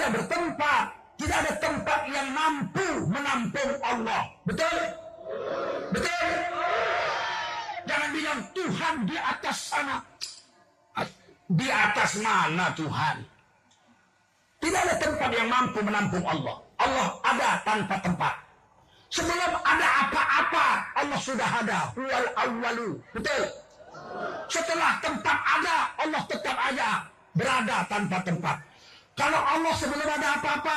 tidak bertempat. Tidak ada tempat yang mampu menampung Allah. Betul? Betul? Jangan bilang Tuhan di atas sana. Di atas mana Tuhan? Tidak ada tempat yang mampu menampung Allah. Allah ada tanpa tempat. Sebelum ada apa-apa, Allah sudah ada. Huwal awwalu. Betul? Setelah tempat ada, Allah tetap ada. Berada tanpa tempat. Kalau Allah sebelum ada apa-apa,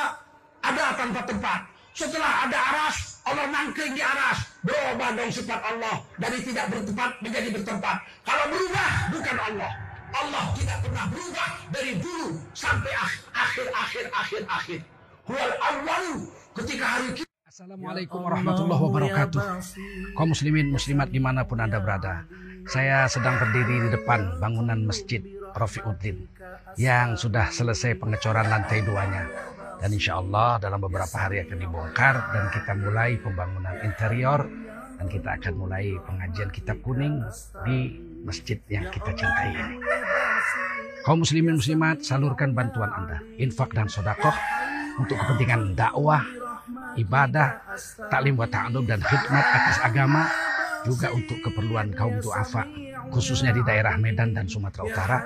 ada tanpa tempat. Setelah ada aras, Allah nangkring di aras. Berubah dong sifat Allah. Dari tidak bertempat menjadi bertempat. Kalau berubah, bukan Allah. Allah tidak pernah berubah dari dulu sampai akhir akhir akhir akhir. Huwal awwalu ketika hari Assalamualaikum warahmatullahi wabarakatuh. Kaum muslimin muslimat di mana pun anda berada Saya sedang berdiri di depan bangunan masjid Rafiuddin Yang sudah selesai pengecoran lantai duanya. Dan insya Allah dalam beberapa hari akan dibongkar Dan kita mulai pembangunan interior Dan kita akan mulai pengajian kitab kuning Di masjid yang kita cintai ini. Kaum muslimin muslimat salurkan bantuan anda Infak dan sodakoh untuk kepentingan dakwah, ibadah, taklim wa ta'alum dan khidmat atas agama juga untuk keperluan kaum duafa khususnya di daerah Medan dan Sumatera Utara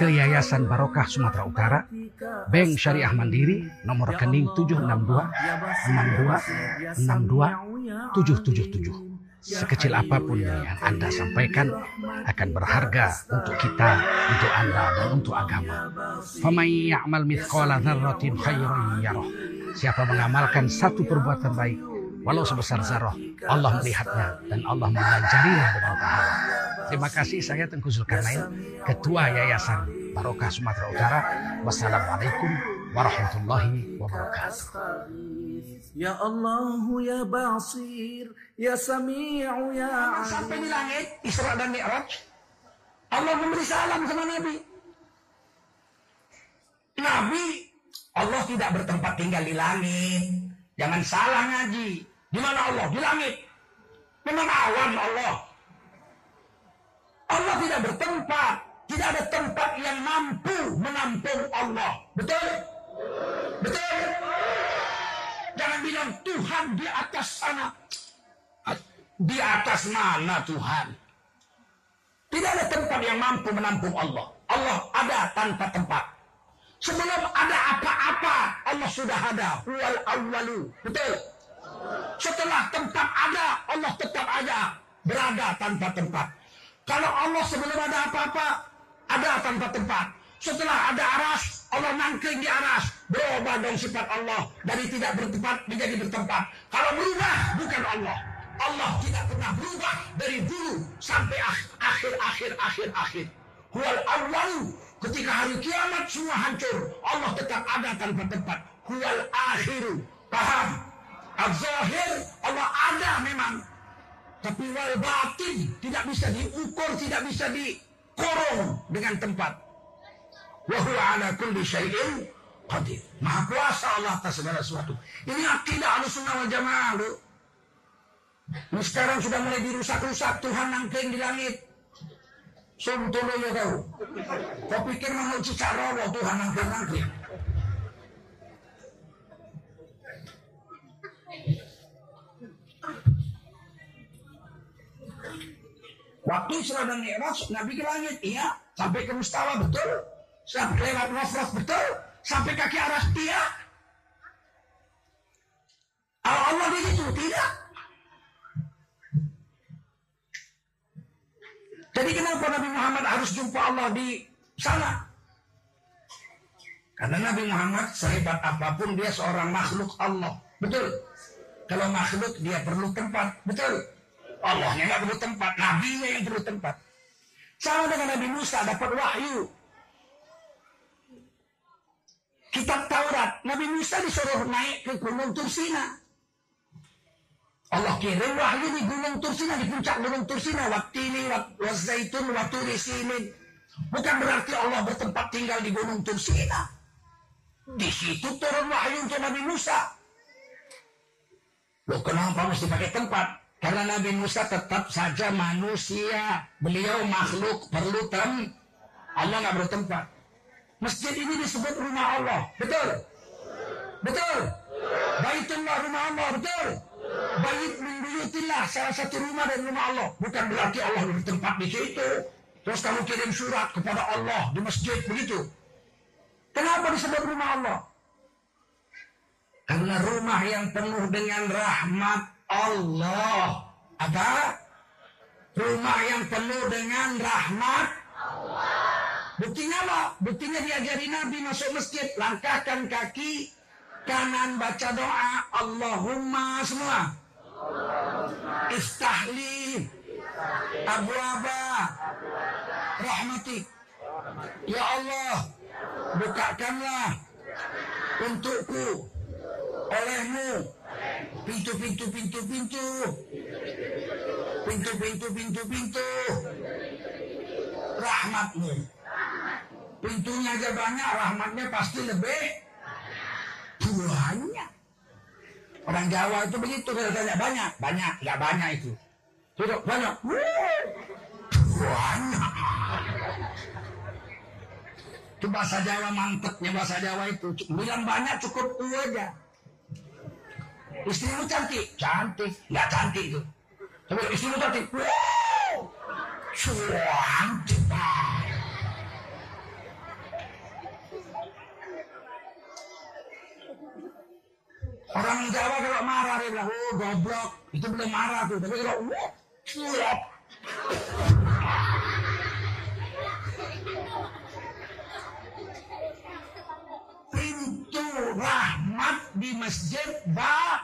ke Yayasan Barokah Sumatera Utara Bank Syariah Mandiri nomor rekening 762 62 62 777 sekecil apa pun yang Anda sampaikan akan berharga untuk kita, untuk Anda dan untuk agama. Famay ya'mal mithqala dzarratin khairan yarah. Siapa mengamalkan satu perbuatan baik walau sebesar zarah, Allah melihatnya dan Allah mengajarinya dengan pahala. Terima kasih saya Tengku Zulkarnain, Ketua Yayasan Barokah Sumatera Utara. Wassalamualaikum warahmatullahi wabarakatuh. Ya Allah ya Basir Ya Sami'u ya sampai di langit Isra dan Mi'raj. Allah memberi salam sama Nabi. Nabi Allah tidak bertempat tinggal di langit. Jangan salah ngaji. Di mana Allah? Di langit. Memang awan Allah. Allah tidak bertempat. Tidak ada tempat yang mampu menampung Allah. Betul? Betul jangan bilang Tuhan di atas sana di atas mana Tuhan? Tidak ada tempat yang mampu menampung Allah. Allah ada tanpa tempat. Sebelum ada apa-apa, Allah sudah ada. Huwal awwalu. Betul? Setelah tempat ada, Allah tetap ada. Berada tanpa tempat. Kalau Allah sebelum ada apa-apa, ada tanpa tempat. Setelah ada aras, Allah nangkring di aras. Berubah dong sifat Allah. Dari tidak bertempat menjadi bertempat. Kalau berubah, bukan Allah. Allah tidak pernah berubah dari dulu sampai akhir akhir akhir akhir. Huwal awwalu ketika hari kiamat semua hancur, Allah tetap ada tanpa tempat. Huwal akhiru. Paham? Al-zahir Allah ada memang. Tapi wal batin tidak bisa diukur, tidak bisa dikorong dengan tempat. Wa huwa ala kulli syai'in qadir. Maha kuasa Allah atas segala sesuatu. Ini akidah Ahlussunnah wal Jamaah, Lu. Ini sekarang sudah mulai dirusak-rusak Tuhan nangkring di langit. Sumpah ya kau. Kau pikir mau cicak rowo Tuhan nangkring-nangkring. Waktu Isra dan Mi'raj, Nabi ke langit, iya. Sampai ke Mustawa, betul. Sampai lewat Rafraf, betul. Sampai kaki aras, iya. Allah di situ, tidak. Jadi kenapa Nabi Muhammad harus jumpa Allah di sana? Karena Nabi Muhammad sehebat apa pun dia seorang makhluk Allah. Betul. Kalau makhluk dia perlu tempat. Betul. Allahnya nggak perlu tempat. Nabinya yang perlu tempat. Sama dengan Nabi Musa dapat wahyu. Kitab Taurat. Nabi Musa disuruh naik ke Gunung Tursina. Allah kirim wahyu di gunung Tursina, di puncak gunung Tursina, waktini, wazaitun, waturi sinin. Bukan berarti Allah bertempat tinggal di gunung Tursina. Di situ turun wahyu untuk Nabi Musa. Loh kenapa mesti pakai tempat? Karena Nabi Musa tetap saja manusia. Beliau makhluk, perlu tem. Allah nggak bertempat. Masjid ini disebut rumah Allah. Betul? Betul. Baitullah rumah Allah, betul. Bait min salah satu rumah dari rumah Allah. Bukan berarti Allah bertempat di situ. Terus kamu kirim surat kepada Allah di masjid begitu. Kenapa disebut rumah Allah? Karena rumah yang penuh dengan rahmat Allah. Apa? Rumah yang penuh dengan rahmat Buktinya apa? Buktinya diajari Nabi masuk masjid. Langkahkan kaki kanan baca doa. Allahumma semua. Istahli. Abu Aba. Rahmatik. Ya Allah. Bukakanlah. Untukku. Olehmu. Pintu-pintu pintu-pintu. Pintu-pintu pintu-pintu. Rahmatmu. Pintunya aja banyak, rahmatnya pasti lebih banyak. Orang Jawa itu begitu kalau tanya banyak, banyak, nggak banyak itu. Tidak banyak, banyak. Itu bahasa Jawa mantepnya bahasa Jawa itu. Bilang banyak cukup itu aja. Istrimu cantik, cantik, nggak cantik itu. Tapi istrimu cantik, wow, cantik Orang Jawa kalau marah dia bilang, oh goblok. Itu belum marah tuh. Tapi kalau, wah, curap. Pintu rahmat di masjid ba.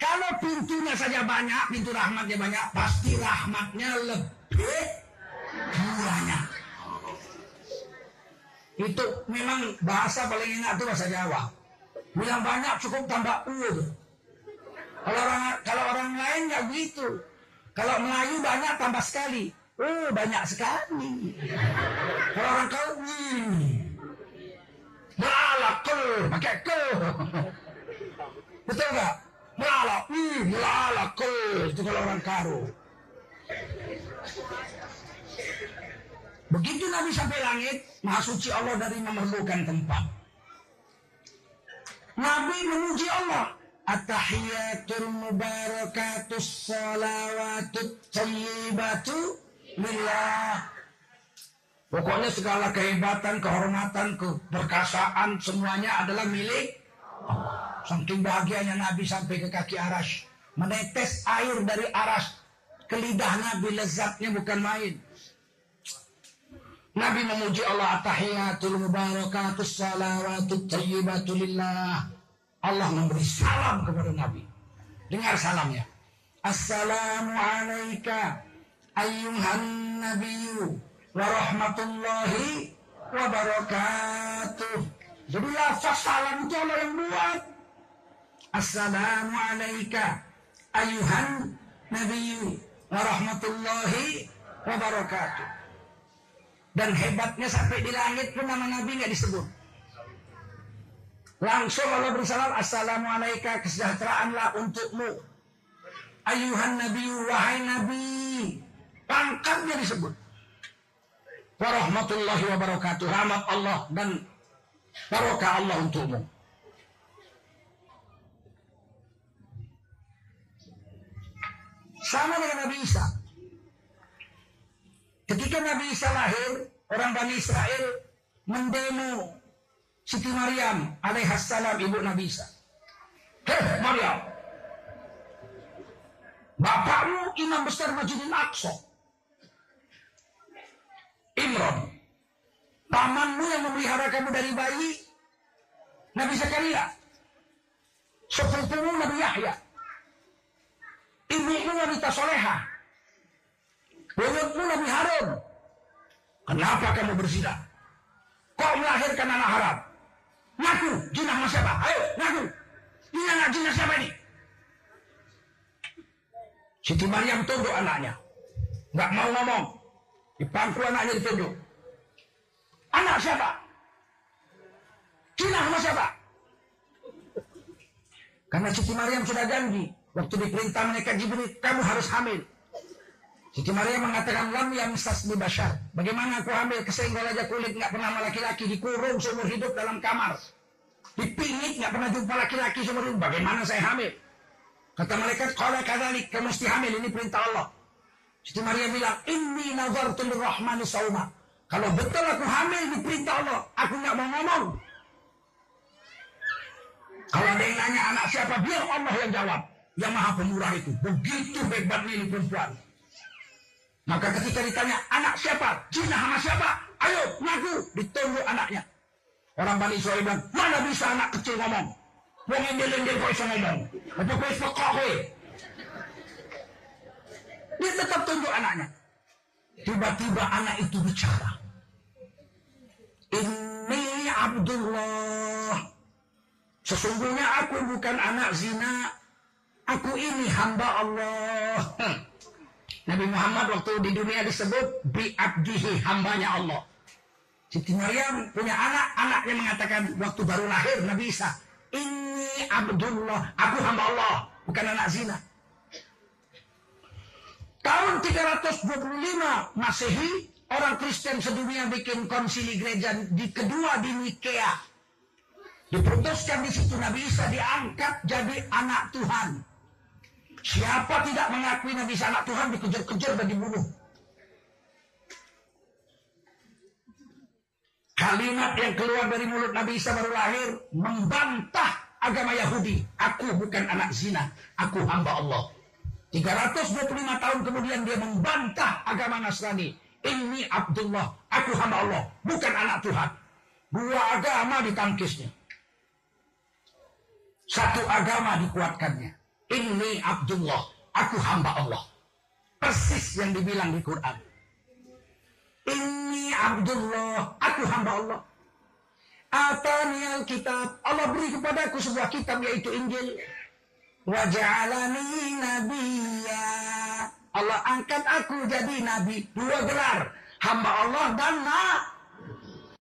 Kalau pintunya saja banyak, pintu rahmatnya banyak, pasti rahmatnya lebih banyak. Itu memang bahasa paling enak itu bahasa Jawa. Bilang banyak cukup tambah u. Kalau orang kalau orang lain nggak begitu. Kalau Melayu banyak tambah sekali. Oh banyak sekali. Kalau orang kau hmm. Melala ke, pakai ke. Betul nggak? Melala, hmm, melala ke. Itu kalau orang karo. Begitu Nabi sampai langit, Maha Suci Allah dari memerlukan tempat. Nabi memuji Allah. At-tahiyatul mubarakatus salawatut tayyibatu lillah. Pokoknya segala kehebatan, kehormatan, keperkasaan semuanya adalah milik Allah. Saking bahagianya Nabi sampai ke kaki aras. Menetes air dari aras. Ke lidah Nabi lezatnya bukan main. Nabi memuji Allah At-tahiyatul mubarakatus salawatut tayyibatu lillah. Allah memberi salam kepada Nabi. Dengar salamnya. Assalamu alaika ayyuhan nabiyyu wa rahmatullahi wa barakatuh. Jadi lafaz salam itu Allah yang buat. Assalamu alaika ayyuhan nabiyyu wa rahmatullahi wa barakatuh. Dan hebatnya sampai di langit pun nama Nabi nggak disebut. Langsung Allah bersalam, Assalamualaikum, kesejahteraanlah untukmu. Ayuhan Nabi, wahai Nabi. Pangkatnya disebut. Warahmatullahi wabarakatuh. Rahmat Allah dan barokah Allah untukmu. Sama dengan Nabi Isa. Ketika Nabi Isa lahir, orang Bani Israel mendemo Siti Maryam alaihassalam ibu Nabi Isa. Hei Maryam, bapakmu imam besar Masjidil Aqsa. Imran, pamanmu yang memelihara kamu dari bayi, Nabi Zakaria. Sepupumu Nabi Yahya. Ibumu wanita soleha. Buyutmu Nabi Harun. Kenapa kamu berzina? Kau melahirkan anak haram. Ngaku, jinah mas siapa? Ayo, ngaku. Ini anak jinah siapa ini? Siti Maryam tunduk anaknya. Nggak mau ngomong. Di pangku anaknya ditunjuk. Anak siapa? Jinah mas siapa? Karena Siti Maryam sudah janji. Waktu diperintah menikah Jibril, kamu harus hamil. Siti Maryam mengatakan lam yang di bashar. Bagaimana aku hamil kesenggol aja kulit nggak pernah sama laki-laki dikurung seumur hidup dalam kamar. Dipingit, nggak pernah jumpa laki-laki seumur hidup. Bagaimana saya hamil? Kata malaikat, kalau kadalik, kamu mesti hamil. Ini perintah Allah. Siti Maria bilang, Inni nazartu rahmani sauma. Kalau betul aku hamil di perintah Allah, aku nggak mau ngomong. Kalau ada yang nanya anak siapa, biar Allah yang jawab. Yang maha pemurah itu. Begitu hebatnya ini perempuan. Maka ketika ditanya, anak siapa? Cina sama siapa? Ayo, ngaku. Ditunjuk anaknya. Orang Bani Israel bilang, mana bisa anak kecil ngomong? Wong indel-indel kok bisa ngomong? Apa kau pekok kowe? Dia tetap tunjuk anaknya. Tiba-tiba anak itu bicara. Ini Abdullah. Sesungguhnya aku bukan anak zina. Aku ini hamba Allah. Nabi Muhammad waktu di dunia disebut bi'abdihi hambanya Allah. Siti Maryam punya anak, anaknya mengatakan waktu baru lahir Nabi Isa, ini Abdullah, aku hamba Allah, bukan anak zina. Tahun 325 Masehi, orang Kristen sedunia bikin konsili gereja di kedua di Nikea. Diputuskan di situ Nabi Isa diangkat jadi anak Tuhan. Siapa tidak mengakui Nabi Isa anak Tuhan dikejar-kejar dan dibunuh. Kalimat yang keluar dari mulut Nabi Isa baru lahir membantah agama Yahudi. Aku bukan anak zina, aku hamba Allah. 325 tahun kemudian dia membantah agama Nasrani. Ini Abdullah, aku hamba Allah, bukan anak Tuhan. Dua agama ditangkisnya. Satu agama dikuatkannya. Ini Abdullah, aku hamba Allah. Persis yang dibilang di Quran. Ini Abdullah, aku hamba Allah. Atani kitab Allah beri kepadaku sebuah kitab yaitu Injil. Waj'alani nabiyya. Allah angkat aku jadi nabi. Dua gelar. Hamba Allah dan na